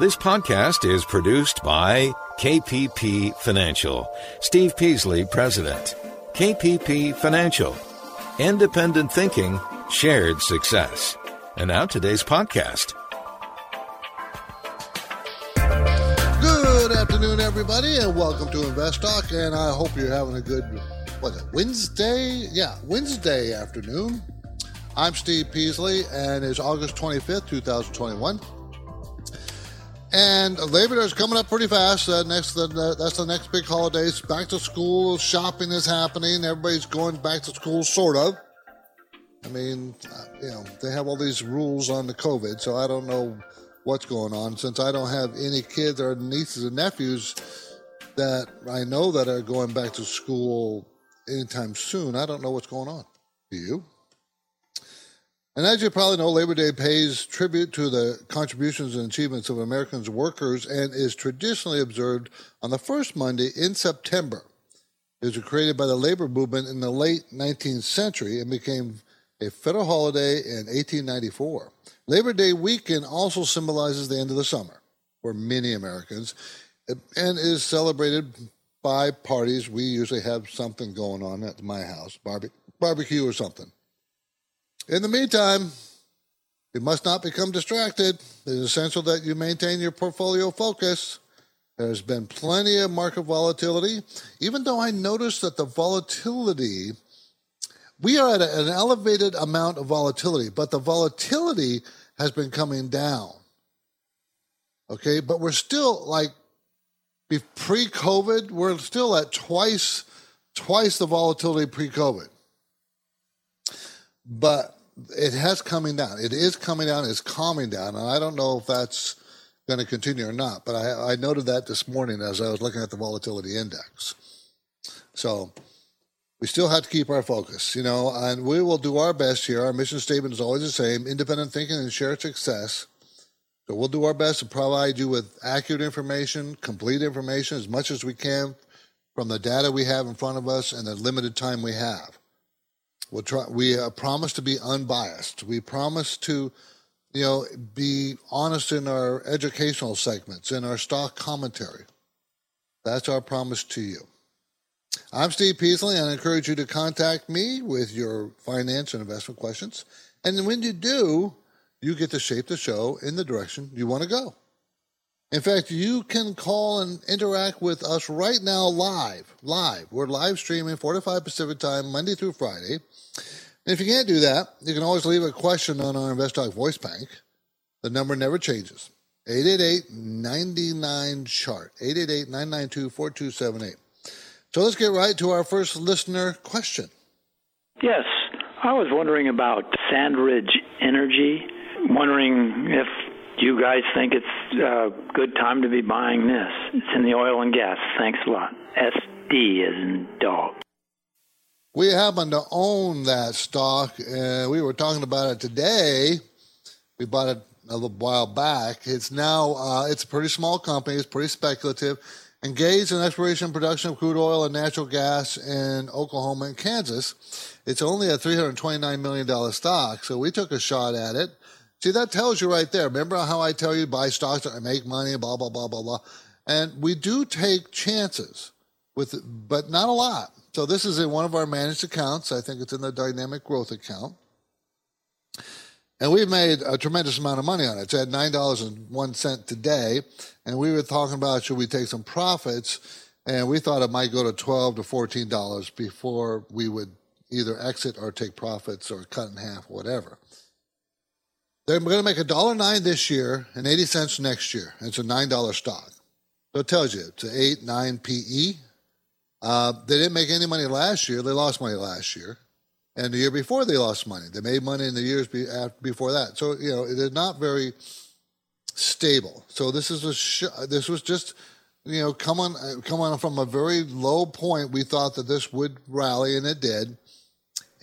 This podcast is produced by KPP Financial. Steve Peasley, President. KPP Financial. Independent thinking, shared success. And now today's podcast. Good afternoon, everybody, and welcome to Invest Talk. And I hope you're having a good, what, Wednesday? Yeah, Wednesday afternoon. I'm Steve Peasley, and it's August 25th, 2021. And Labor Day is coming up pretty fast. Uh, next, the, that's the next big holiday. Back to school. Shopping is happening. Everybody's going back to school, sort of. I mean, uh, you know, they have all these rules on the COVID, so I don't know what's going on. Since I don't have any kids or nieces and nephews that I know that are going back to school anytime soon, I don't know what's going on. Do you? And as you probably know, Labor Day pays tribute to the contributions and achievements of Americans workers and is traditionally observed on the first Monday in September. It was created by the labor movement in the late 19th century and became a federal holiday in 1894. Labor Day weekend also symbolizes the end of the summer for many Americans and is celebrated by parties. We usually have something going on at my house, barbe- barbecue or something. In the meantime, you must not become distracted. It is essential that you maintain your portfolio focus. There's been plenty of market volatility, even though I noticed that the volatility, we are at an elevated amount of volatility, but the volatility has been coming down. Okay, but we're still like pre COVID, we're still at twice twice the volatility pre COVID. But it has coming down. It is coming down. It's calming down, and I don't know if that's going to continue or not. But I, I noted that this morning as I was looking at the volatility index. So we still have to keep our focus, you know, and we will do our best here. Our mission statement is always the same: independent thinking and shared success. So we'll do our best to provide you with accurate information, complete information, as much as we can from the data we have in front of us and the limited time we have. We'll try. We uh, promise to be unbiased. We promise to, you know, be honest in our educational segments, in our stock commentary. That's our promise to you. I'm Steve Peasley, and I encourage you to contact me with your finance and investment questions. And when you do, you get to shape the show in the direction you want to go. In fact, you can call and interact with us right now live. Live. We're live streaming 4 to 5 Pacific time, Monday through Friday. And if you can't do that, you can always leave a question on our Invest Talk voice bank. The number never changes. 888-99-CHART. 888-992-4278. So let's get right to our first listener question. Yes. I was wondering about Sandridge Energy, wondering if you guys think it's a good time to be buying this. It's in the oil and gas. Thanks a lot. SD is in dog. We happen to own that stock, and we were talking about it today. We bought it a little while back. It's now uh, it's a pretty small company. It's pretty speculative. Engaged in exploration and production of crude oil and natural gas in Oklahoma and Kansas. It's only a $329 million stock, so we took a shot at it. See, that tells you right there. Remember how I tell you buy stocks that make money, blah, blah, blah, blah, blah. And we do take chances with, but not a lot. So this is in one of our managed accounts. I think it's in the dynamic growth account. And we've made a tremendous amount of money on it. It's at $9.01 today. And we were talking about should we take some profits? And we thought it might go to 12 to $14 before we would either exit or take profits or cut in half, whatever. They're going to make a dollar nine this year and 80 cents next year. It's a $9 stock. So it tells you it's an 8, 9 PE. Uh, they didn't make any money last year. They lost money last year. And the year before, they lost money. They made money in the years be, after, before that. So, you know, they're not very stable. So this is a sh- this was just you know coming coming from a very low point. We thought that this would rally, and it did.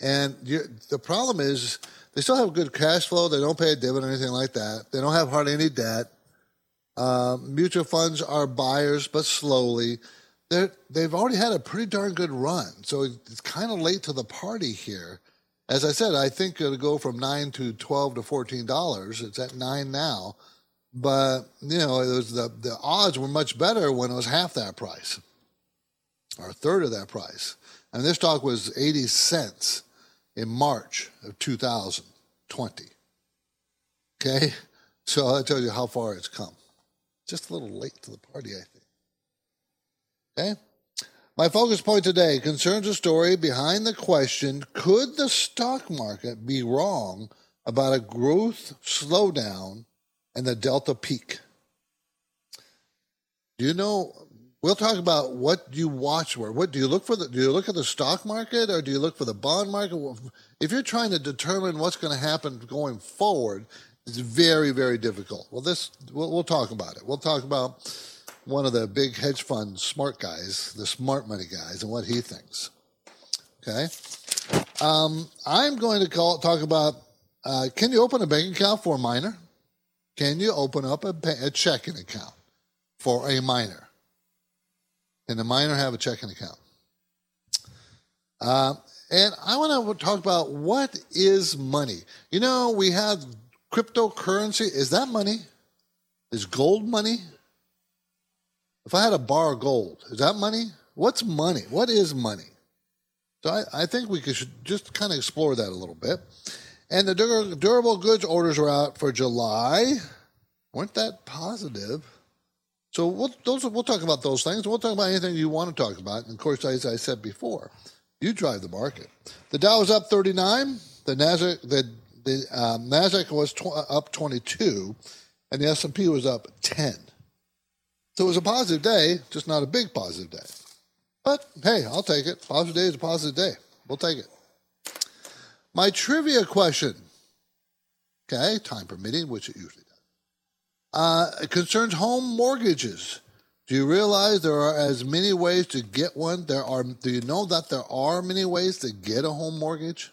And the problem is they still have good cash flow. They don't pay a dividend or anything like that. They don't have hardly any debt. Uh, mutual funds are buyers, but slowly. They're, they've already had a pretty darn good run. So it's kind of late to the party here. As I said, I think it'll go from nine to twelve to fourteen dollars. It's at nine now, but you know, the the odds were much better when it was half that price, or a third of that price. And this stock was eighty cents in March of 2020. Okay, so that tells you how far it's come. Just a little late to the party, I think. Okay. My focus point today concerns a story behind the question Could the stock market be wrong about a growth slowdown and the Delta peak? Do you know? We'll talk about what do you watch for. What do you look for? The, do you look at the stock market or do you look for the bond market? If you're trying to determine what's going to happen going forward, it's very, very difficult. Well, this we'll, we'll talk about it. We'll talk about one of the big hedge fund smart guys, the smart money guys, and what he thinks. Okay. Um, I'm going to call, talk about uh, can you open a bank account for a minor? Can you open up a, a checking account for a minor? Can the minor have a checking account? Uh, and I want to talk about what is money. You know, we have cryptocurrency. Is that money? Is gold money? If I had a bar of gold, is that money? What's money? What is money? So I, I think we could, should just kind of explore that a little bit. And the durable goods orders were out for July. Weren't that positive? So we'll, those, we'll talk about those things. We'll talk about anything you want to talk about. And of course, as I said before, you drive the market. The Dow was up 39. The Nasdaq, the, the um, Nasdaq was tw- up 22, and the S&P was up 10. So it was a positive day, just not a big positive day. But hey, I'll take it. Positive day is a positive day. We'll take it. My trivia question, okay, time permitting, which it usually uh, it concerns home mortgages. Do you realize there are as many ways to get one? There are. Do you know that there are many ways to get a home mortgage?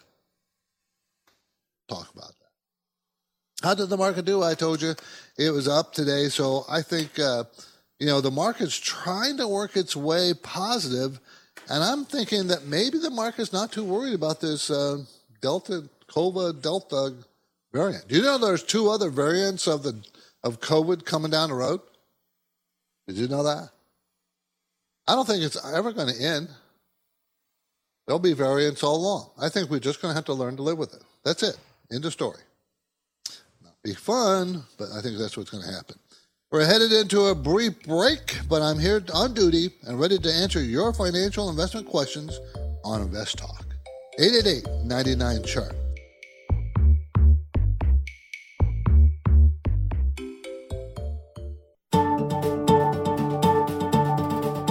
Talk about that. How did the market do? I told you it was up today, so I think. Uh, you know, the market's trying to work its way positive, and I'm thinking that maybe the market's not too worried about this uh, Delta, COVID Delta variant. Do you know there's two other variants of the of COVID coming down the road? Did you know that? I don't think it's ever going to end. There'll be variants all along. I think we're just going to have to learn to live with it. That's it. End of story. Not be fun, but I think that's what's going to happen. We're headed into a brief break, but I'm here on duty and ready to answer your financial investment questions on Invest Talk. 888 99 Chart.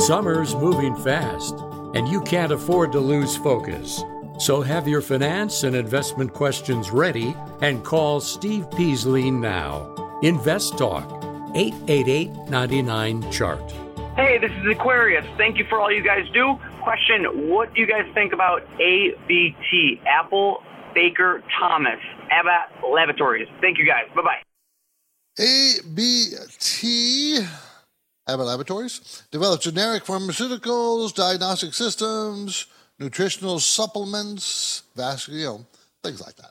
Summer's moving fast, and you can't afford to lose focus. So have your finance and investment questions ready and call Steve Peasley now. Invest Talk, 888 99 Chart. Hey, this is Aquarius. Thank you for all you guys do. Question What do you guys think about ABT, Apple Baker Thomas, Abbott Laboratories? Thank you guys. Bye bye. ABT Abbott Laboratories develops generic pharmaceuticals, diagnostic systems, nutritional supplements, vascular, you know, things like that.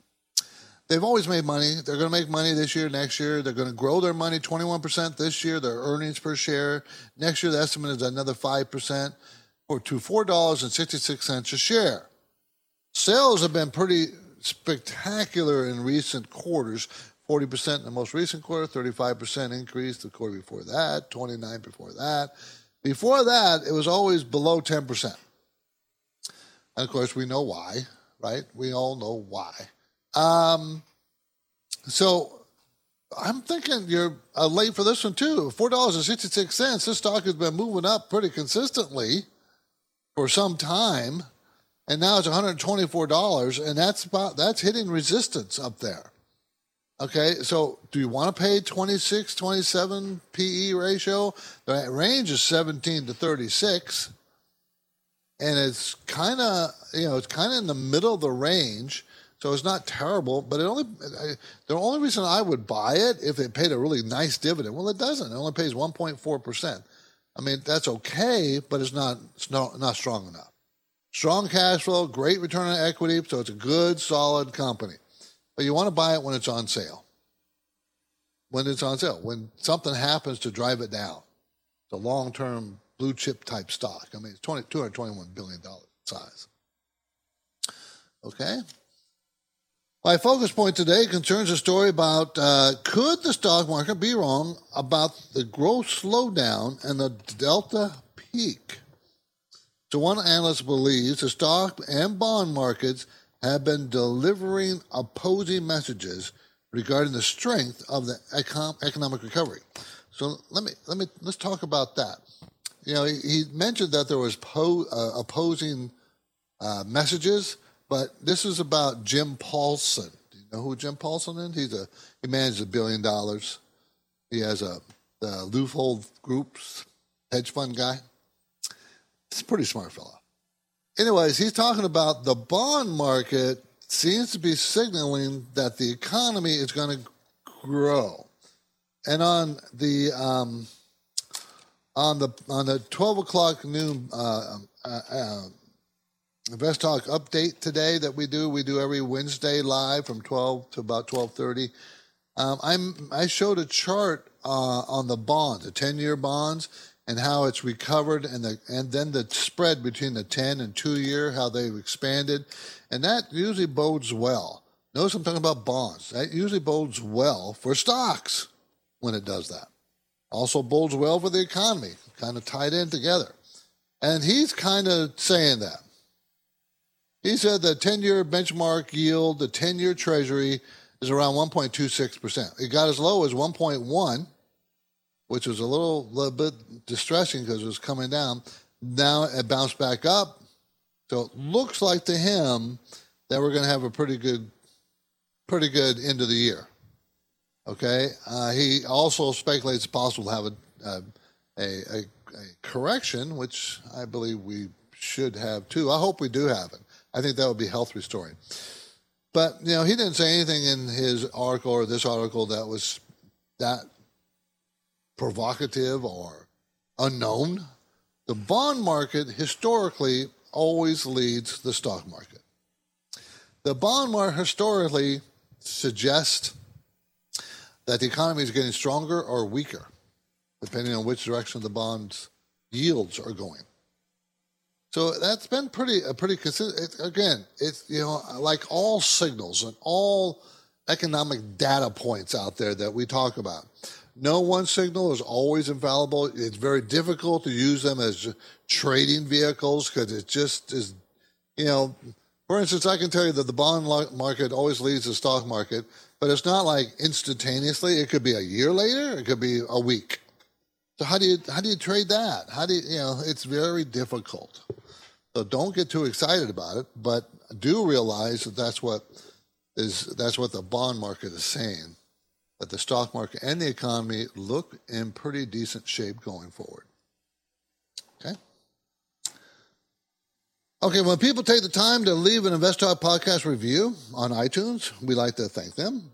They've always made money. They're going to make money this year, next year. They're going to grow their money 21% this year, their earnings per share. Next year, the estimate is another 5% or to $4.66 a share. Sales have been pretty spectacular in recent quarters. 40% in the most recent quarter, 35% increase the quarter before that, 29 before that. Before that, it was always below 10%. And of course, we know why, right? We all know why. Um, so I'm thinking you're uh, late for this one too. Four dollars and sixty six cents. This stock has been moving up pretty consistently for some time, and now it's one hundred twenty four dollars, and that's about that's hitting resistance up there. Okay, so do you want to pay 26, 27 PE ratio? The range is 17 to 36, and it's kind of you know it's kind of in the middle of the range, so it's not terrible. But it only the only reason I would buy it if it paid a really nice dividend. Well, it doesn't. It only pays 1.4 percent. I mean that's okay, but it's not it's not not strong enough. Strong cash flow, great return on equity, so it's a good solid company. But you want to buy it when it's on sale. When it's on sale, when something happens to drive it down. It's a long term blue chip type stock. I mean, it's 20, $221 billion size. Okay? My focus point today concerns a story about uh, could the stock market be wrong about the growth slowdown and the Delta peak? So, one analyst believes the stock and bond markets have been delivering opposing messages regarding the strength of the econ- economic recovery. So let me let me let's talk about that. You know, he, he mentioned that there was po- uh, opposing uh, messages, but this is about Jim Paulson. Do you know who Jim Paulson is? He's a he manages a billion dollars. He has a the Leuthold Group's hedge fund guy. He's a pretty smart fellow anyways, he's talking about the bond market seems to be signaling that the economy is going to grow. And on the um, on the on the twelve o'clock noon uh, uh, uh, Invest Talk update today that we do, we do every Wednesday live from twelve to about twelve thirty. Um, I'm I showed a chart uh, on the bonds, the ten year bonds, and how it's recovered and the and then the spread between the 10 and 2 year how they've expanded. And that usually bodes well. Notice i'm talking about bonds. That usually bodes well for stocks when it does that. Also bodes well for the economy kind of tied in together. And he's kind of saying that. He said the 10 year benchmark yield the 10 year treasury is around 1.26% it got as low as 1.1 which was a little, little bit distressing because it was coming down. Now it bounced back up. So it looks like to him that we're going to have a pretty good, pretty good end of the year. Okay. Uh, he also speculates it's possible to have a, a, a, a correction, which I believe we should have too. I hope we do have it. I think that would be health restoring. But you know, he didn't say anything in his article or this article that was that provocative or unknown. The bond market historically always leads the stock market. The bond market historically suggests that the economy is getting stronger or weaker, depending on which direction the bonds yields are going. So that's been pretty a pretty consistent. It, again, it's you know like all signals and all economic data points out there that we talk about. No one signal is always infallible. It's very difficult to use them as trading vehicles because it just is, you know, for instance, I can tell you that the bond market always leads the stock market, but it's not like instantaneously. It could be a year later. It could be a week. So how do you how do you trade that? How do you you know? It's very difficult. So don't get too excited about it, but do realize that that's what is that's what the bond market is saying that the stock market and the economy look in pretty decent shape going forward. Okay? Okay, when people take the time to leave an Invest Talk podcast review on iTunes, we like to thank them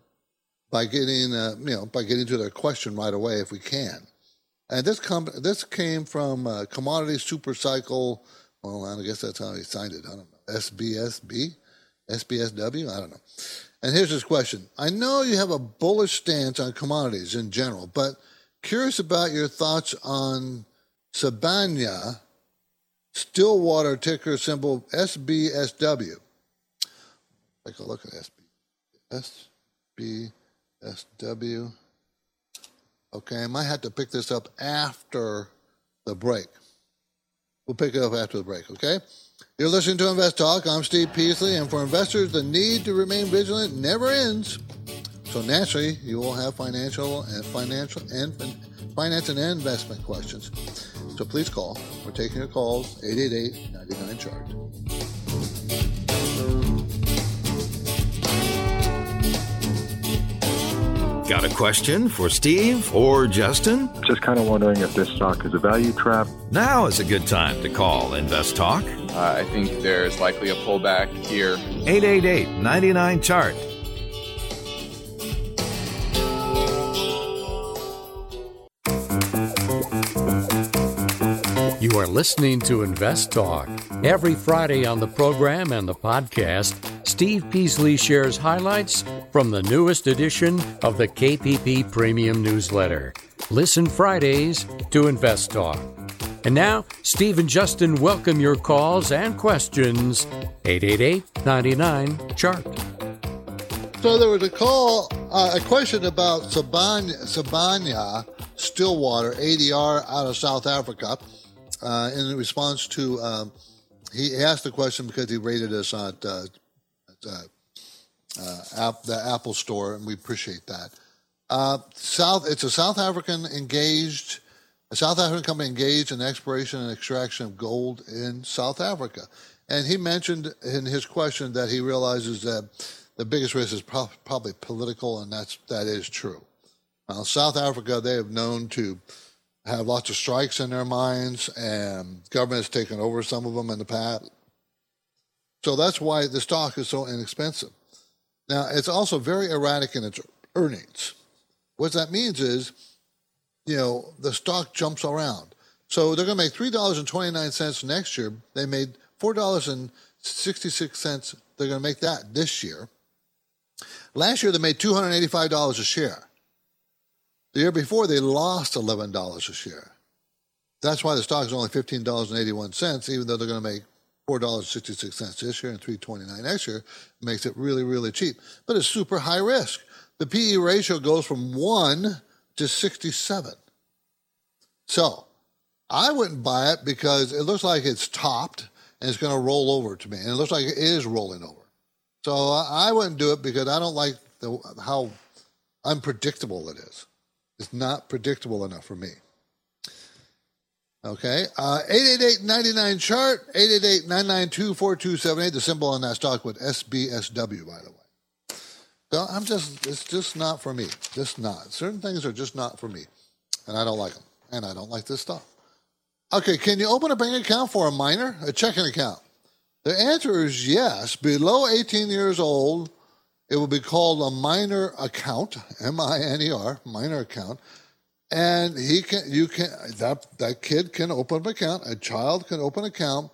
by getting, uh, you know, by getting to their question right away if we can. And this com- this came from uh, Commodity Super Cycle. Well, I guess that's how he signed it. I don't know. SBSB, SBSW. I don't know. And here's his question I know you have a bullish stance on commodities in general, but curious about your thoughts on Sibanye, Stillwater ticker symbol SBSW. Take a look at SB, SBSW. Okay, I might have to pick this up after the break. We'll pick it up after the break, okay? You're listening to Invest Talk. I'm Steve Peasley, and for investors, the need to remain vigilant never ends. So naturally, you will have financial and financial and finance and investment questions. So please call. We're taking your calls 888-99 chart. Got a question for Steve or Justin? Just kind of wondering if this stock is a value trap. Now is a good time to call Invest Talk. Uh, I think there's likely a pullback here. 888 99 Chart. You are listening to Invest Talk. Every Friday on the program and the podcast, Steve Peasley shares highlights from the newest edition of the KPP Premium Newsletter. Listen Fridays to Invest Talk. And now, Steve and Justin welcome your calls and questions. 888 99 Chart. So there was a call, uh, a question about Sibanye Stillwater ADR out of South Africa. Uh, in response to, um, he asked the question because he rated us on uh, uh, app, the Apple Store, and we appreciate that. Uh, South, it's a South African engaged, a South African company engaged in exploration and extraction of gold in South Africa. And he mentioned in his question that he realizes that the biggest risk is pro- probably political, and that's that is true. Now, South Africa, they have known to have lots of strikes in their mines, and government has taken over some of them in the past. So that's why the stock is so inexpensive. Now, it's also very erratic in its earnings. What that means is, you know, the stock jumps around. So they're going to make $3.29 next year. They made $4.66. They're going to make that this year. Last year, they made $285 a share. The year before, they lost $11 a share. That's why the stock is only $15.81, even though they're going to make $4.66 this year and $3.29 next year. Makes it really, really cheap. But it's super high risk. The PE ratio goes from 1 to 67. So I wouldn't buy it because it looks like it's topped and it's going to roll over to me. And it looks like it is rolling over. So I wouldn't do it because I don't like the, how unpredictable it is. It's not predictable enough for me. Okay, uh, 888-99 chart, 888-992-4278. The symbol on that stock with SBSW, by the way. So I'm just, it's just not for me. Just not. Certain things are just not for me, and I don't like them, and I don't like this stuff. Okay, can you open a bank account for a minor, a checking account? The answer is yes. Below 18 years old, it will be called a minor account, M-I-N-E-R, minor account. And he can, you can, that, that kid can open an account, a child can open an account,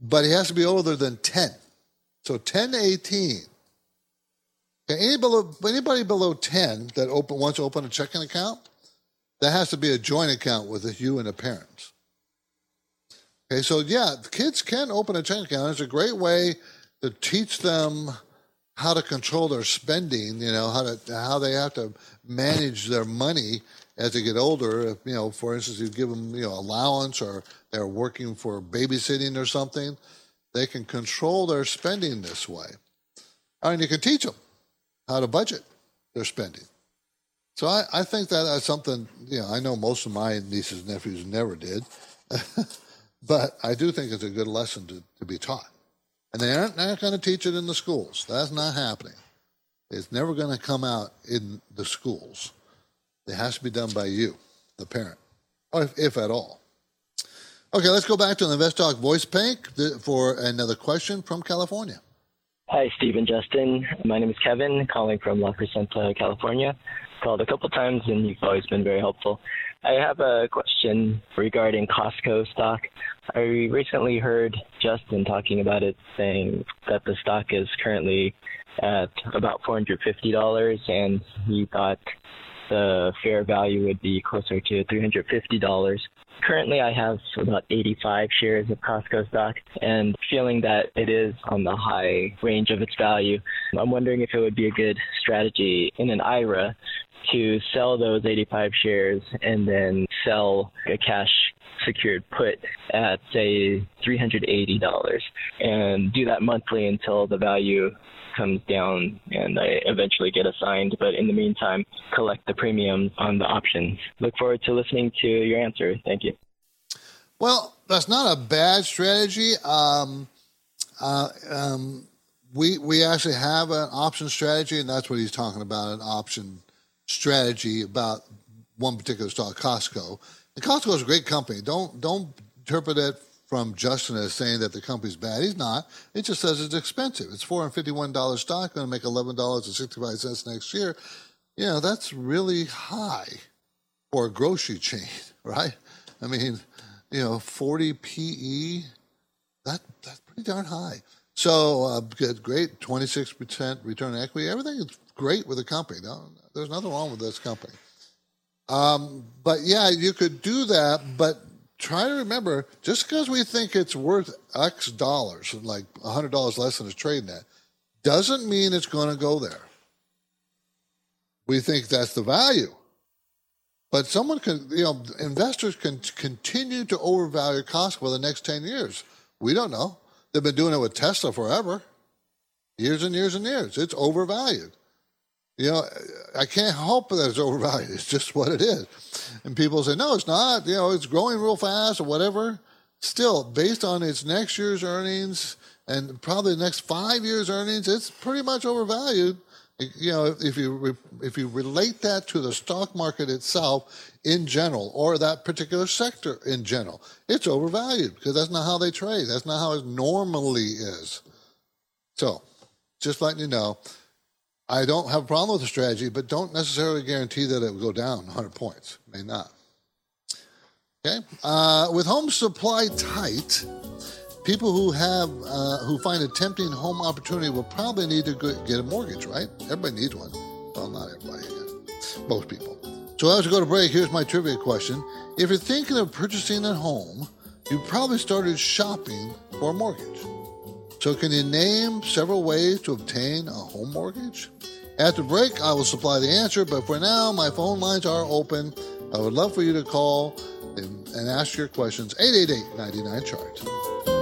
but he has to be older than 10. So 10 to 18. Okay, any below, anybody below 10 that open, wants to open a checking account, that has to be a joint account with you and the parents. Okay, so yeah, kids can open a checking account. It's a great way to teach them how to control their spending, you know, how to how they have to manage their money as they get older. If, you know, for instance, you give them, you know, allowance or they're working for babysitting or something, they can control their spending this way. And you can teach them how to budget their spending. So I, I think that that's something, you know, I know most of my nieces and nephews never did, but I do think it's a good lesson to, to be taught. And they aren't not going to teach it in the schools. That's not happening. It's never going to come out in the schools. It has to be done by you, the parent, or if, if at all. Okay, let's go back to the Invest Talk voice bank for another question from California. Hi, Stephen Justin. My name is Kevin, calling from La Crescenta, California. Called a couple times, and you've always been very helpful. I have a question regarding Costco stock. I recently heard Justin talking about it, saying that the stock is currently at about $450, and he thought the fair value would be closer to $350. Currently, I have about 85 shares of Costco stock, and feeling that it is on the high range of its value, I'm wondering if it would be a good strategy in an IRA to sell those 85 shares and then sell a cash secured put at say $380 and do that monthly until the value comes down and I eventually get assigned. But in the meantime, collect the premiums on the options. Look forward to listening to your answer. Thank you. Well, that's not a bad strategy. Um, uh, um, we we actually have an option strategy, and that's what he's talking about an option strategy about one particular stock, Costco. And Costco is a great company. Don't don't interpret it from Justin as saying that the company's bad. He's not. It just says it's expensive. It's four hundred fifty-one dollars stock, going to make eleven dollars and sixty-five cents next year. You know that's really high for a grocery chain, right? I mean, you know, forty PE. That that's pretty darn high. So uh, good, great, twenty six percent return on equity. Everything is great with the company. No, there's nothing wrong with this company. Um, but yeah, you could do that, but try to remember just because we think it's worth X dollars, like $100 less than it's trading at, doesn't mean it's going to go there. We think that's the value. But someone can, you know, investors can continue to overvalue Costco for the next 10 years. We don't know. They've been doing it with Tesla forever, years and years and years. It's overvalued. You know, I can't help that it's overvalued. It's just what it is. And people say, no, it's not. You know, it's growing real fast or whatever. Still, based on its next year's earnings and probably the next five years' earnings, it's pretty much overvalued. You know, if you if you relate that to the stock market itself in general, or that particular sector in general, it's overvalued because that's not how they trade. That's not how it normally is. So, just letting you know, I don't have a problem with the strategy, but don't necessarily guarantee that it will go down 100 points. May not. Okay. Uh, with home supply tight, people who have uh, who find a tempting home opportunity will probably need to get a mortgage, right? Everybody needs one. Well, not everybody, most people. So as we go to break, here's my trivia question: If you're thinking of purchasing a home, you probably started shopping for a mortgage. So, can you name several ways to obtain a home mortgage? After break, I will supply the answer, but for now, my phone lines are open. I would love for you to call and, and ask your questions. 888 99 Chart.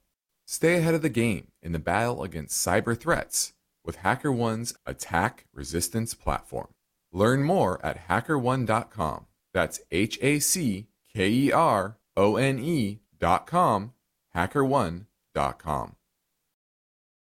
stay ahead of the game in the battle against cyber threats with HackerOne's attack resistance platform. Learn more at hackerone.com. That's H A C K E R O N E.com, hackerone.com.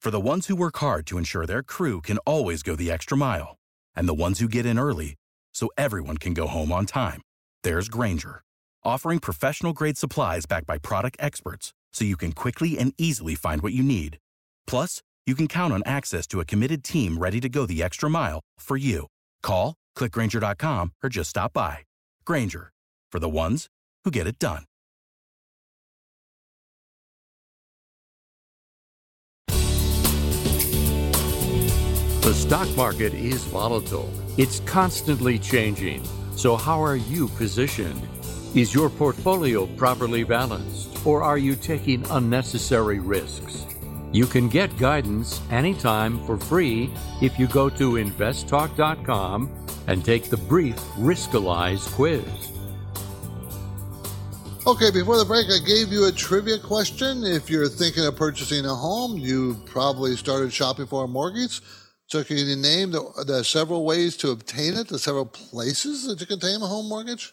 For the ones who work hard to ensure their crew can always go the extra mile, and the ones who get in early so everyone can go home on time, there's Grainger, offering professional grade supplies backed by product experts so you can quickly and easily find what you need. Plus, you can count on access to a committed team ready to go the extra mile for you. Call, clickgrainger.com, or just stop by. Grainger, for the ones who get it done. The stock market is volatile. It's constantly changing. So, how are you positioned? Is your portfolio properly balanced, or are you taking unnecessary risks? You can get guidance anytime for free if you go to investtalk.com and take the brief Riskalyze quiz. Okay, before the break, I gave you a trivia question. If you're thinking of purchasing a home, you probably started shopping for a mortgage. So, can you name the, the several ways to obtain it, the several places that you can obtain a home mortgage?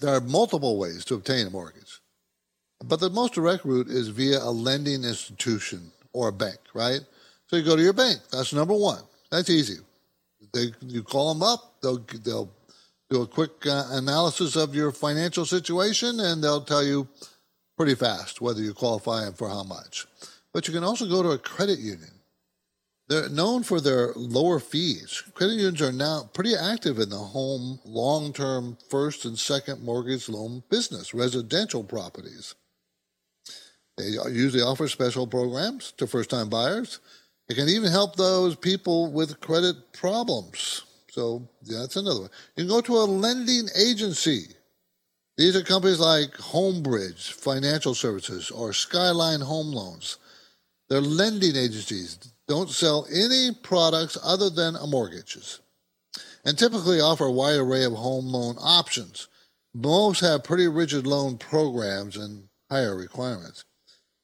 There are multiple ways to obtain a mortgage. But the most direct route is via a lending institution or a bank, right? So you go to your bank. That's number one. That's easy. They, you call them up. They'll they'll do a quick uh, analysis of your financial situation, and they'll tell you pretty fast whether you qualify and for how much. But you can also go to a credit union. They're known for their lower fees. Credit unions are now pretty active in the home long term first and second mortgage loan business, residential properties. They usually offer special programs to first time buyers. It can even help those people with credit problems. So yeah, that's another one. You can go to a lending agency. These are companies like Homebridge Financial Services or Skyline Home Loans. They're lending agencies. Don't sell any products other than mortgages and typically offer a wide array of home loan options. Most have pretty rigid loan programs and higher requirements.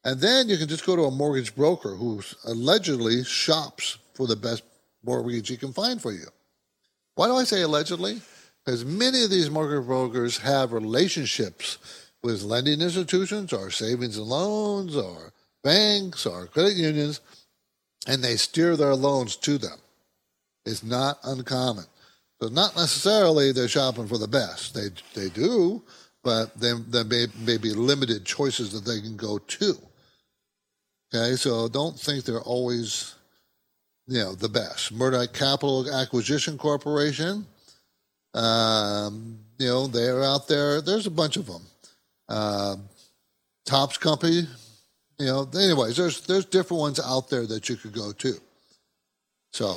And then you can just go to a mortgage broker who allegedly shops for the best mortgage he can find for you. Why do I say allegedly? Because many of these mortgage brokers have relationships with lending institutions or savings and loans or banks or credit unions, and they steer their loans to them. It's not uncommon. So not necessarily they're shopping for the best. They they do, but there, may, may be limited choices that they can go to. Okay, so don't think they're always, you know, the best. Murdoch Capital Acquisition Corporation, um, you know, they're out there. There's a bunch of them. Uh, Tops Company, you know. Anyways, there's there's different ones out there that you could go to. So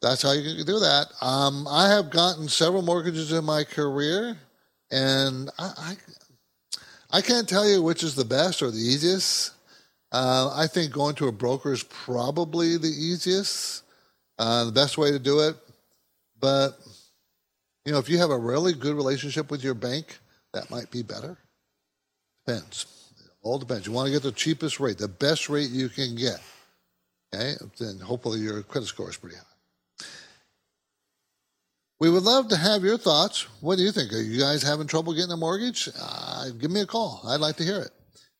that's how you can do that. Um, I have gotten several mortgages in my career, and I, I I can't tell you which is the best or the easiest. Uh, I think going to a broker is probably the easiest, uh, the best way to do it. But you know, if you have a really good relationship with your bank, that might be better. Depends. All depends. You want to get the cheapest rate, the best rate you can get. Okay, then hopefully your credit score is pretty high. We would love to have your thoughts. What do you think? Are you guys having trouble getting a mortgage? Uh, give me a call. I'd like to hear it.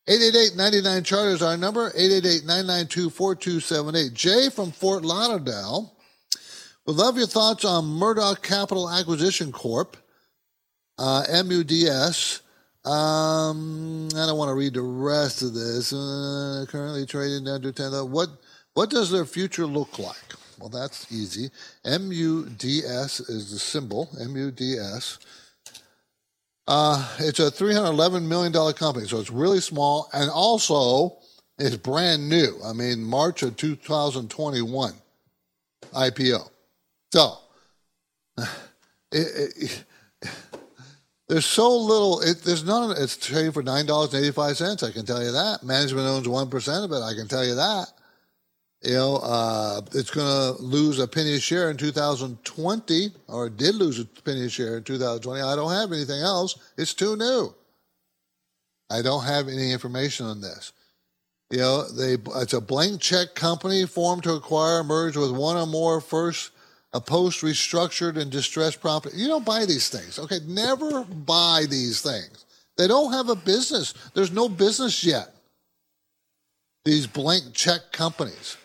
888-99 Charter is our number, 888-992-4278. Jay from Fort Lauderdale would love your thoughts on Mudrick Capital Acquisition Corp, uh, MUDS. Um, I don't want to read the rest of this. Uh, currently trading under 10. What, what does their future look like? Well, that's easy. MUDS is the symbol, MUDS. Uh, it's a $311 million company, so it's really small and also it's brand new. I mean, March of 2021 IPO. So, it, it, there's so little, it, there's none, it's trading for $9.85, I can tell you that. Management owns 1% of it, I can tell you that you know, uh, it's going to lose a penny a share in 2020, or it did lose a penny a share in 2020. I don't have anything else. It's too new. I don't have any information on this. You know, they it's a blank check company formed to acquire, merge with one or more first, a post restructured and distressed property. You don't buy these things. Okay, never buy these things. They don't have a business. There's no business yet. These blank check companies.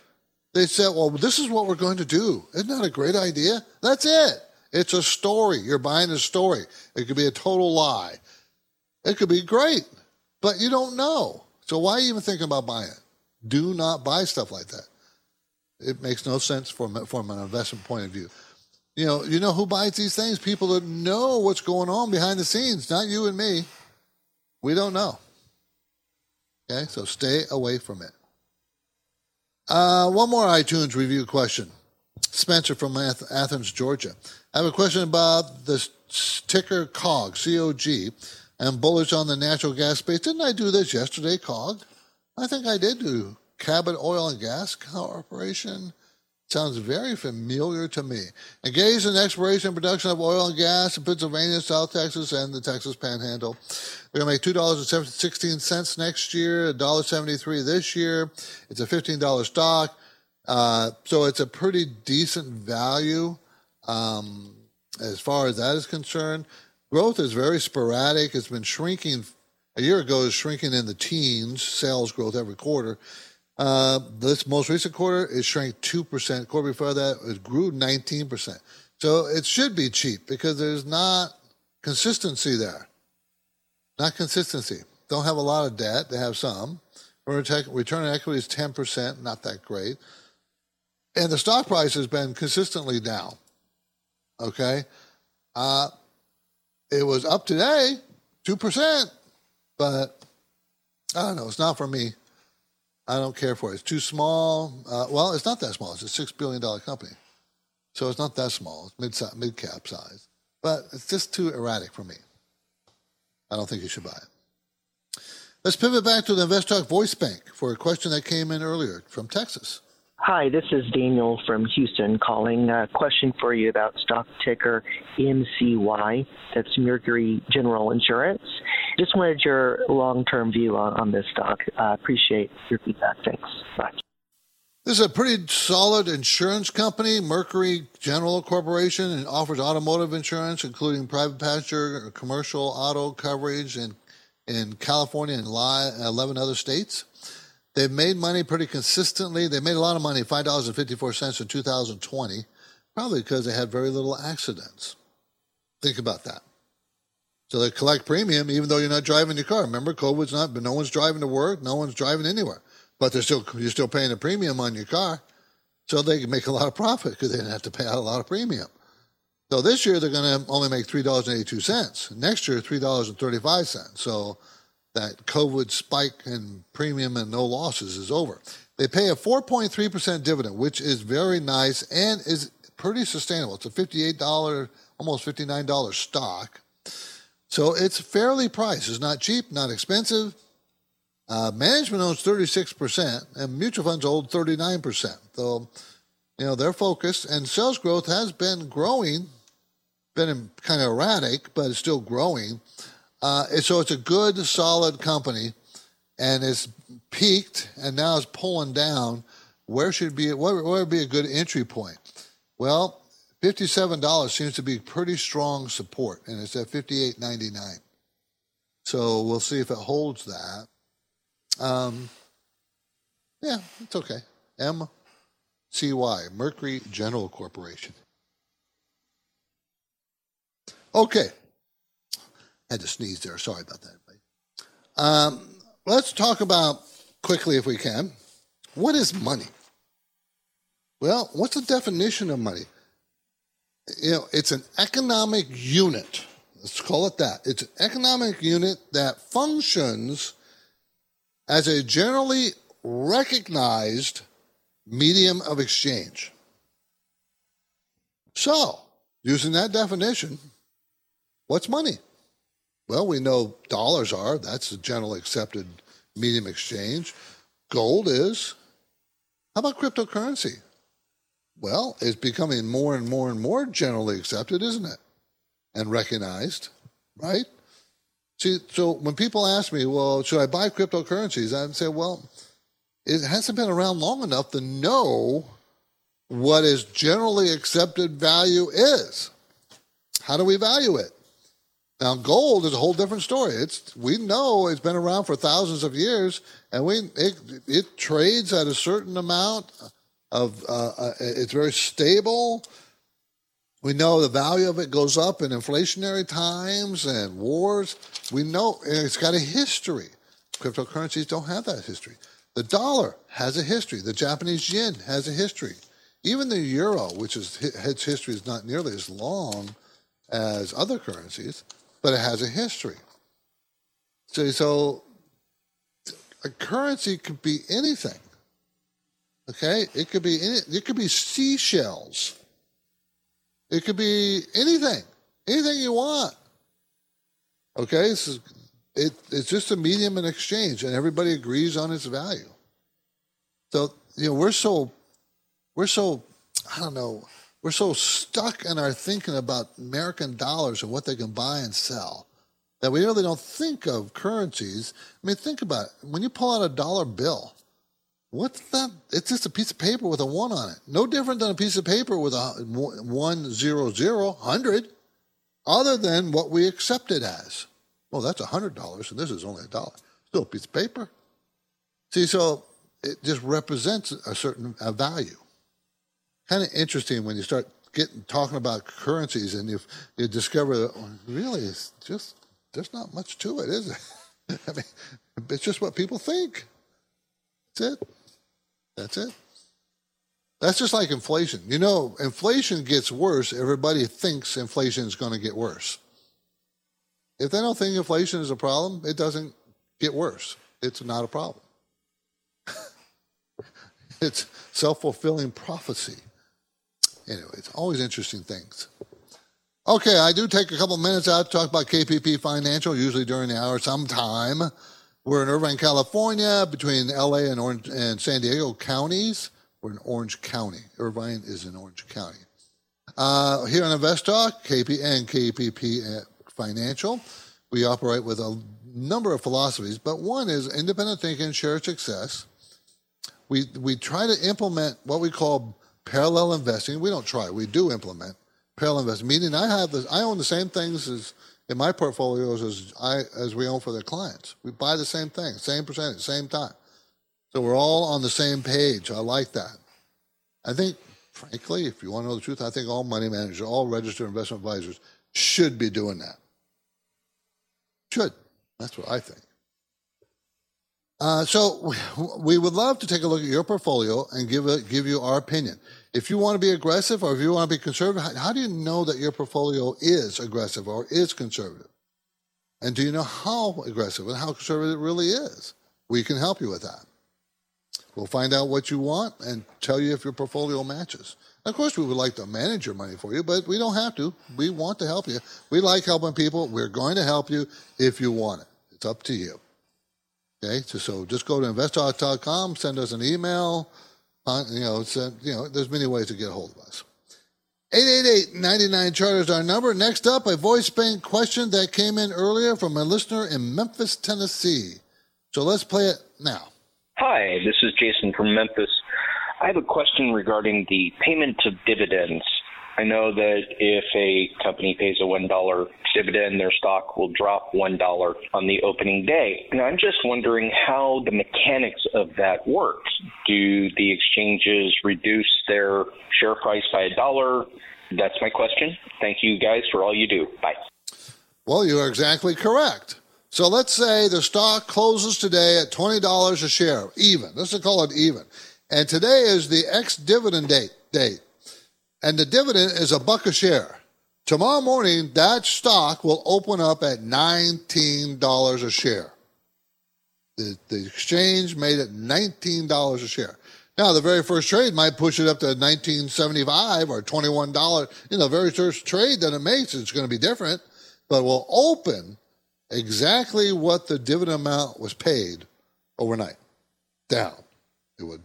They said, well, this is what we're going to do. Isn't that a great idea? That's it. It's a story. You're buying a story. It could be a total lie. It could be great, but you don't know. So why are you even think about buying it? Do not buy stuff like that. It makes no sense from, from an investment point of view. You know, you know who buys these things? People that know what's going on behind the scenes, not you and me. We don't know. Okay, so stay away from it. Uh, one more iTunes review question. Spencer from Athens, Georgia. I have a question about the ticker COG, C O G, and bullish on the natural gas space. Didn't I do this yesterday, COG? I think I did do Cabot Oil and Gas Corporation. Sounds very familiar to me. Engaged in exploration and production of oil and gas in Pennsylvania, South Texas, and the Texas Panhandle. They're going to make $2.16 next year, $1.73 this year. It's a $15 stock. Uh, so it's a pretty decent value um, as far as that is concerned. Growth is very sporadic. It's been shrinking. A year ago, it was shrinking in the teens, sales growth every quarter. Uh, this most recent quarter, it shrank 2%. Quarter before that, it grew 19%. So it should be cheap because there's not consistency there. Not consistency. Don't have a lot of debt. They have some. Return on equity is 10%, not that great. And the stock price has been consistently down. Okay? Uh, it was up today, 2%, but I don't know. It's not for me. I don't care for it. It's too small. Uh, well, it's not that small. It's a six billion dollar company, so it's not that small. It's mid mid cap size, but it's just too erratic for me. I don't think you should buy it. Let's pivot back to the InvestTalk Voice Bank for a question that came in earlier from Texas. Hi, this is Daniel from Houston calling. A question for you about stock ticker MCY. That's Mercury General Insurance. Just wanted your long term view on, on this stock. Uh, appreciate your feedback. Thanks. Bye. This is a pretty solid insurance company, Mercury General Corporation, and offers automotive insurance, including private passenger, commercial auto coverage in, in California and 11 other states. They've made money pretty consistently. They made a lot of money, $5.54 in 2020, probably because they had very little accidents. Think about that. So they collect premium even though you're not driving your car. Remember, COVID's not, but no one's driving to work, no one's driving anywhere. But they're still you're still paying a premium on your car. So they can make a lot of profit because they didn't have to pay out a lot of premium. So this year they're going to only make three dollars and eighty two cents. Next year three dollars and thirty five cents. So that COVID spike in premium and no losses is over. They pay a 4.3% dividend, which is very nice and is pretty sustainable. It's a $58, almost $59 stock. So it's fairly priced. It's not cheap, not expensive. Uh, management owns 36%, and mutual funds hold 39%. So, you know, they're focused, and sales growth has been growing, been kind of erratic, but it's still growing. Uh, so it's a good, solid company, and it's peaked, and now it's pulling down. Where should be where, would be a good entry point? Well, fifty-seven dollars seems to be pretty strong support, and it's at fifty-eight ninety-nine. So we'll see if it holds that. Um, yeah, it's okay. MCY, Mercury General Corporation. Okay. Had to sneeze there. Sorry about that. Um, let's talk about quickly, if we can, what is money? Well, what's the definition of money? You know, it's an economic unit. Let's call it that. It's an economic unit that functions as a generally recognized medium of exchange. So, using that definition, what's money? Well, we know dollars are, that's a generally accepted medium exchange. Gold is. How about cryptocurrency? Well, it's becoming more and more and more generally accepted, isn't it? And recognized, right? See, so when people ask me, well, should I buy cryptocurrencies? I say, well, it hasn't been around long enough to know what is generally accepted value is. How do we value it? Now, gold is a whole different story. It's we know it's been around for thousands of years, and we it, it trades at a certain amount of. Uh, uh, it's very stable. We know the value of it goes up in inflationary times and wars. We know it's got a history. Cryptocurrencies don't have that history. The dollar has a history. The Japanese yen has a history. Even the euro, which is its history is not nearly as long as other currencies, but it has a history. So, so a currency could be anything. Okay, it could be any, it could be seashells. It could be anything, anything you want. Okay, this is, it, it's just a medium in exchange, and everybody agrees on its value. So you know we're so we're so I don't know we're so stuck in our thinking about American dollars and what they can buy and sell that we really don't think of currencies. I mean, think about it. When you pull out a dollar bill, what's that? It's just a piece of paper with a one on it. No different than a piece of paper with a one zero zero hundred, other than what we accept it as. Well, that's a hundred dollars, and this is only a dollar. Still a piece of paper. See, so it just represents a certain a value kind of interesting when you start getting talking about currencies and you you discover that really it's just there's not much to it, is it? I mean, it's just what people think. That's it. That's it. That's just like inflation. You know, inflation gets worse. Everybody thinks inflation is going to get worse. If they don't think inflation is a problem, it doesn't get worse. It's not a problem. it's self fulfilling prophecy. Anyway, it's always interesting things. Okay, I do take a couple minutes out to talk about KPP Financial, usually during the hour sometime. We're in Irvine, California, between LA and, Orange, and San Diego counties. We're in Orange County. Irvine is in Orange County. Uh, here on Invest Talk, KP and KPP Financial, we operate with a number of philosophies, but one is independent thinking, shared success. We, we try to implement what we call parallel investing. We don't try, we do implement parallel investing. Meaning, I have this, I own the same things as in my portfolios as I as we own for the clients. We buy the same thing, same percentage, same time. So we're all on the same page. I like that. I think, frankly, if you want to know the truth, I think all money managers, all registered investment advisors should be doing that. Should. That's what I think. Uh, so we would love to take a look at your portfolio and give a, give you our opinion. If you want to be aggressive or if you want to be conservative, how, how do you know that your portfolio is aggressive or is conservative? And do you know how aggressive and how conservative it really is? We can help you with that. We'll find out what you want and tell you if your portfolio matches. Of course, we would like to manage your money for you, but we don't have to. We want to help you. We like helping people. We're going to help you if you want it. It's up to you. Okay, so, so just go to investtalk.com, send us an email. You know, send, you know, there's many ways to get a hold of us. 888-99 chart is our number. Next up, a voice bank question that came in earlier from a listener in Memphis, Tennessee. So let's play it now. Hi, this is Jason from Memphis. I have a question regarding the payment of dividends. I know that if a company pays a $1 dividend, their stock will drop $1 on the opening day. And I'm just wondering how the mechanics of that works. Do the exchanges reduce their share price by a dollar? That's my question. Thank you guys for all you do. Bye. Well, you are exactly correct. So let's say the stock closes today at $20 a share, even. Let's call it even. And today is the ex dividend date, date. And the dividend is a buck a share. Tomorrow morning, that stock will open up at $19 a share. The, the exchange made it $19 a share. Now, the very first trade might push it up to 1975 or $21. You know, the very first trade that it makes, it's going to be different, but will open exactly what the dividend amount was paid overnight. Down. It would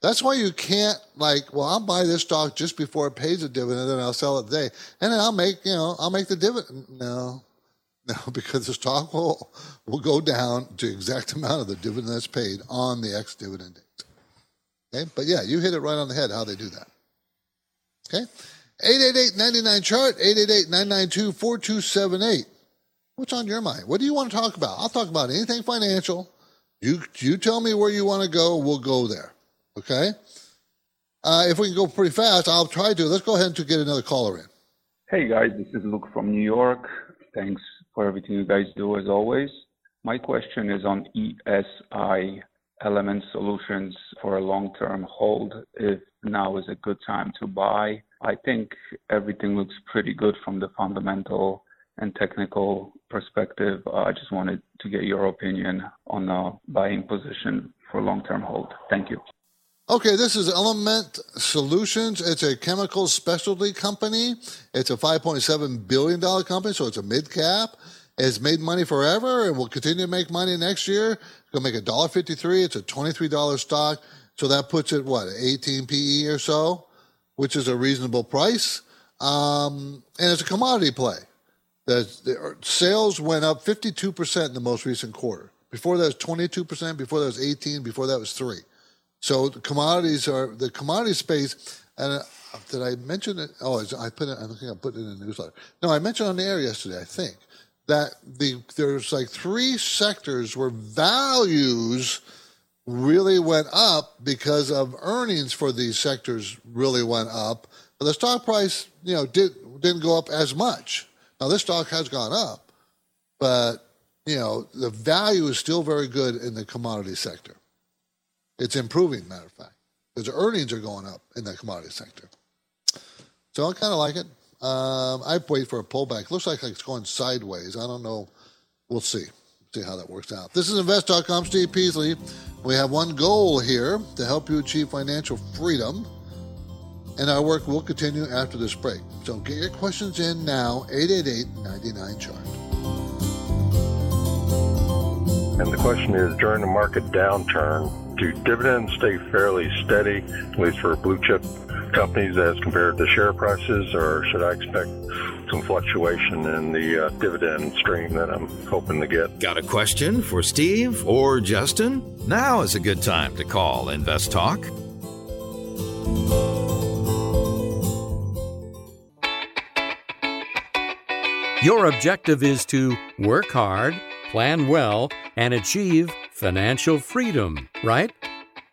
that's why you can't like, well, I'll buy this stock just before it pays a dividend, and I'll sell it today, and then I'll make, you know, I'll make the dividend. No, no, because the stock will will go down to the exact amount of the dividend that's paid on the ex dividend date. Okay, but yeah, you hit it right on the head how they do that. Okay, 888-99 chart 888-992-4278. What's on your mind? What do you want to talk about? I'll talk about anything financial. You you tell me where you want to go, we'll go there. Okay? Uh, if we can go pretty fast, I'll try to. Let's go ahead and get another caller in. Hey guys, this is Luke from New York. Thanks for everything you guys do as always. My question is on ESI Element Solutions for a long-term hold. If now is a good time to buy, I think everything looks pretty good from the fundamental and technical perspective. Uh, I just wanted to get your opinion on the buying position for long-term hold. Thank you. Okay, this is Element Solutions. It's a chemical specialty company. It's a $5.7 billion company, so it's a mid cap. It's made money forever and will continue to make money next year. It's going to make $1.53. It's a $23 stock. So that puts it, what, 18 PE or so, which is a reasonable price. Um, and it's a commodity play. The, the sales went up 52% in the most recent quarter. Before that was 22%, before that was 18, before that was 3. So the commodities are the commodity space. And uh, did I mention it? Oh, I put it. I think I put it in the newsletter. No, I mentioned on the air yesterday. I think that the there's like three sectors where values really went up because of earnings for these sectors really went up, but the stock price, you know, did didn't go up as much. Now this stock has gone up, but you know the value is still very good in the commodity sector. It's improving, matter of fact, because earnings are going up in the commodity sector. So I kind of like it. Um, I wait for a pullback. Looks like it's going sideways. I don't know. We'll see. See how that works out. This is Invest.com, Steve Peasley. We have one goal here to help you achieve financial freedom. And our work will continue after this break. So get your questions in now, 888 99 chart. And the question is during the market downturn, do dividends stay fairly steady, at least for blue chip companies as compared to share prices, or should I expect some fluctuation in the uh, dividend stream that I'm hoping to get? Got a question for Steve or Justin? Now is a good time to call Invest Talk. Your objective is to work hard, plan well, and achieve financial freedom, right?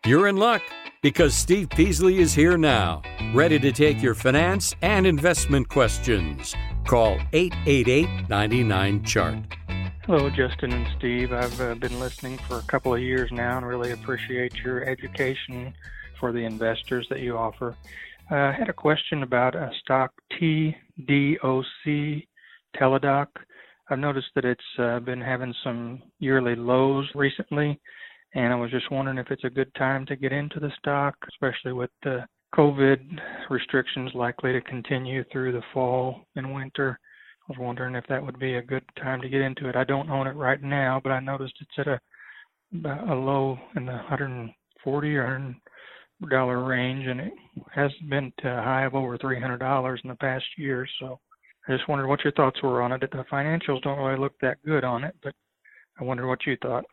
You're in luck because Steve Peasley is here now, ready to take your finance and investment questions. Call 888 99 Chart. Hello, Justin and Steve. I've uh, been listening for a couple of years now and really appreciate your education for the investors that you offer. Uh, I had a question about a stock TDOC Teladoc. I've noticed that it's uh, been having some yearly lows recently, And I was just wondering if it's a good time to get into the stock, especially with the COVID restrictions likely to continue through the fall and winter. I was wondering if that would be a good time to get into it. I don't own it right now, but I noticed it's at a a low in the 140 or 100 dollar range, and it has been to a high of over 300 dollars in the past year. So I just wondered what your thoughts were on it. The financials don't really look that good on it, but I wonder what you thought.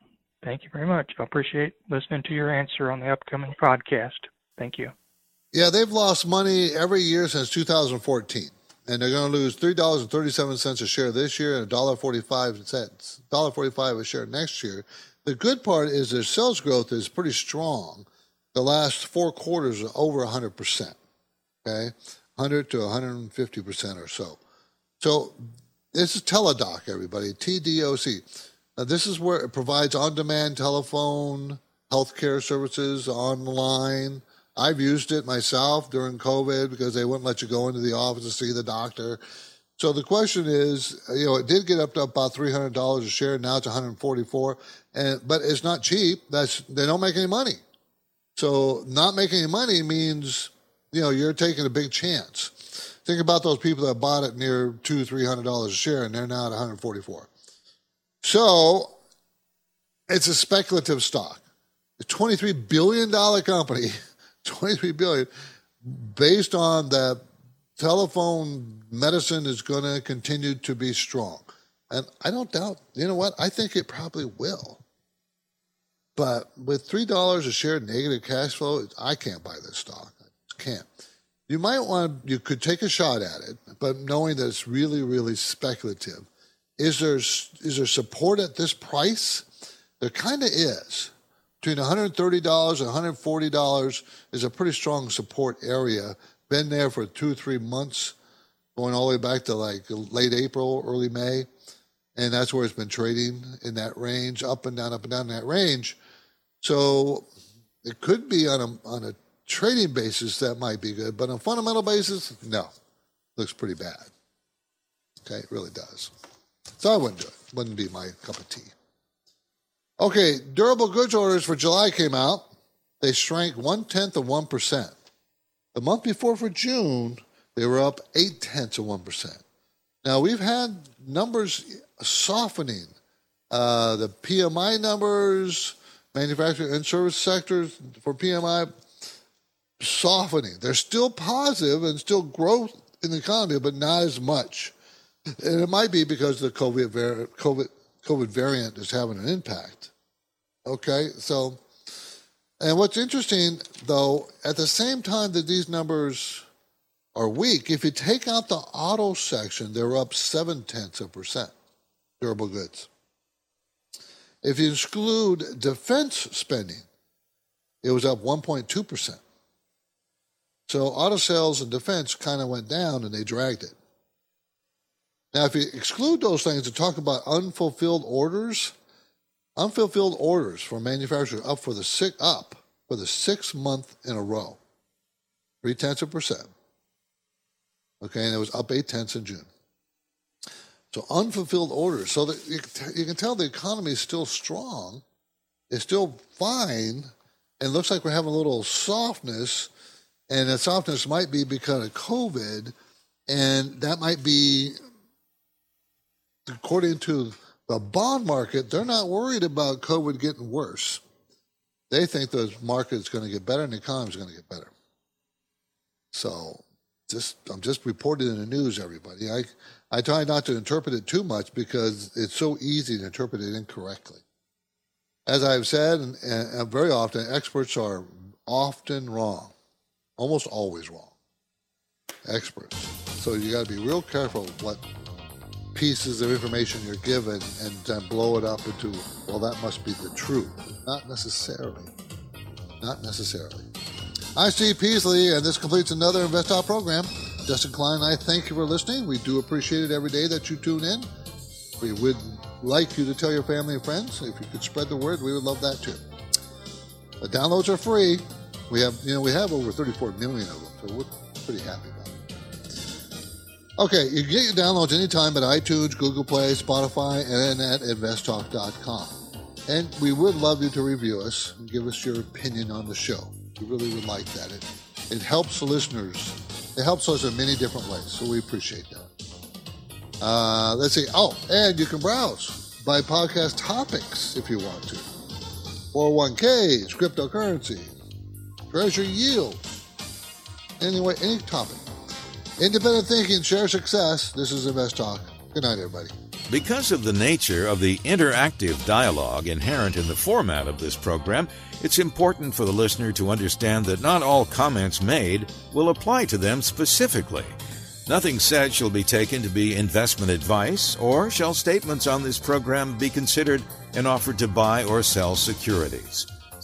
Thank you very much. I appreciate listening to your answer on the upcoming podcast. Thank you. Yeah, they've lost money every year since 2014, and they're going to lose three dollars and thirty-seven cents a share this year and a dollar forty-five cents, dollar forty-five a share next year. The good part is their sales growth is pretty strong. The last four quarters are over 100 percent. Okay, 100 to 150 percent or so. So this is Teladoc, everybody. TDOC. Now, this is where it provides on-demand telephone healthcare services online I've used it myself during COVID because they wouldn't let you go into the office to see the doctor. So the question is, you know, it did get up to about three hundred dollars a share. Now it's one hundred forty-four, and but it's not cheap. That's they don't make any money. So not making any money means, you know, you're taking a big chance. Think about those people that bought it near two, three hundred dollars a share, and they're now at one hundred forty-four. So it's a speculative stock. A twenty-three billion dollar company 23 billion based on that telephone medicine is going to continue to be strong. And I don't doubt, you know what? I think it probably will. But with $3 a share negative cash flow, I can't buy this stock. I just can't. You might want, you could take a shot at it, but knowing that it's really, really speculative. Is there, is there support at this price? There kind of is between $130 and $140 is a pretty strong support area. Been there for two, three months, going all the way back to like late April, early May. And that's where it's been trading in that range, up and down, up and down in that range. So it could be on a, on a trading basis that might be good, but on fundamental basis, no. Looks pretty bad. Okay, it really does. So I wouldn't do it. Wouldn't be my cup of tea. Okay, durable goods orders for July came out. They shrank one tenth of 1%. The month before for June, they were up eight tenths of 1%. Now, we've had numbers softening. Uh, the PMI numbers, manufacturing and service sectors for PMI, softening. They're still positive and still growth in the economy, but not as much. And it might be because the COVID, COVID COVID variant is having an impact. Okay, so, and what's interesting though, at the same time that these numbers are weak, if you take out the auto section, they're up seven tenths of percent, durable goods. If you exclude defense spending, it was up 1.2%. So auto sales and defense kind of went down and they dragged it. Now, if you exclude those things and talk about unfulfilled orders, unfulfilled orders for manufacturers up for the six up for the sixth month in a row, three tenths of percent. Okay, and it was up eight tenths in June. So unfulfilled orders. So that you, you can tell the economy is still strong, it's still fine, and looks like we're having a little softness, and that softness might be because of COVID, and that might be according to the bond market, they're not worried about COVID getting worse. They think the market is going to get better and the economy is going to get better. So, just I'm just reporting in the news, everybody. I I try not to interpret it too much because it's so easy to interpret it incorrectly. As I've said, and, and very often, experts are often wrong, almost always wrong. Experts. So you got to be real careful what pieces of information you're given and then blow it up into, well, that must be the truth. Not necessarily. Not necessarily. I'm Steve Peasley, and this completes another Invest program. Justin Klein I thank you for listening. We do appreciate it every day that you tune in. We would like you to tell your family and friends. If you could spread the word, we would love that too. The downloads are free. We have, you know, we have over 34 million of them, so we're pretty happy about it. Okay, you can get your downloads anytime at iTunes, Google Play, Spotify, and at investtalk.com. And we would love you to review us and give us your opinion on the show. We really would like that. It, it helps the listeners. It helps us in many different ways, so we appreciate that. Uh, let's see. Oh, and you can browse by podcast topics if you want to. 401ks, cryptocurrency, treasury yields. Anyway, any topic. Independent thinking, share success. This is Invest Talk. Good night, everybody. Because of the nature of the interactive dialogue inherent in the format of this program, it's important for the listener to understand that not all comments made will apply to them specifically. Nothing said shall be taken to be investment advice, or shall statements on this program be considered an offer to buy or sell securities.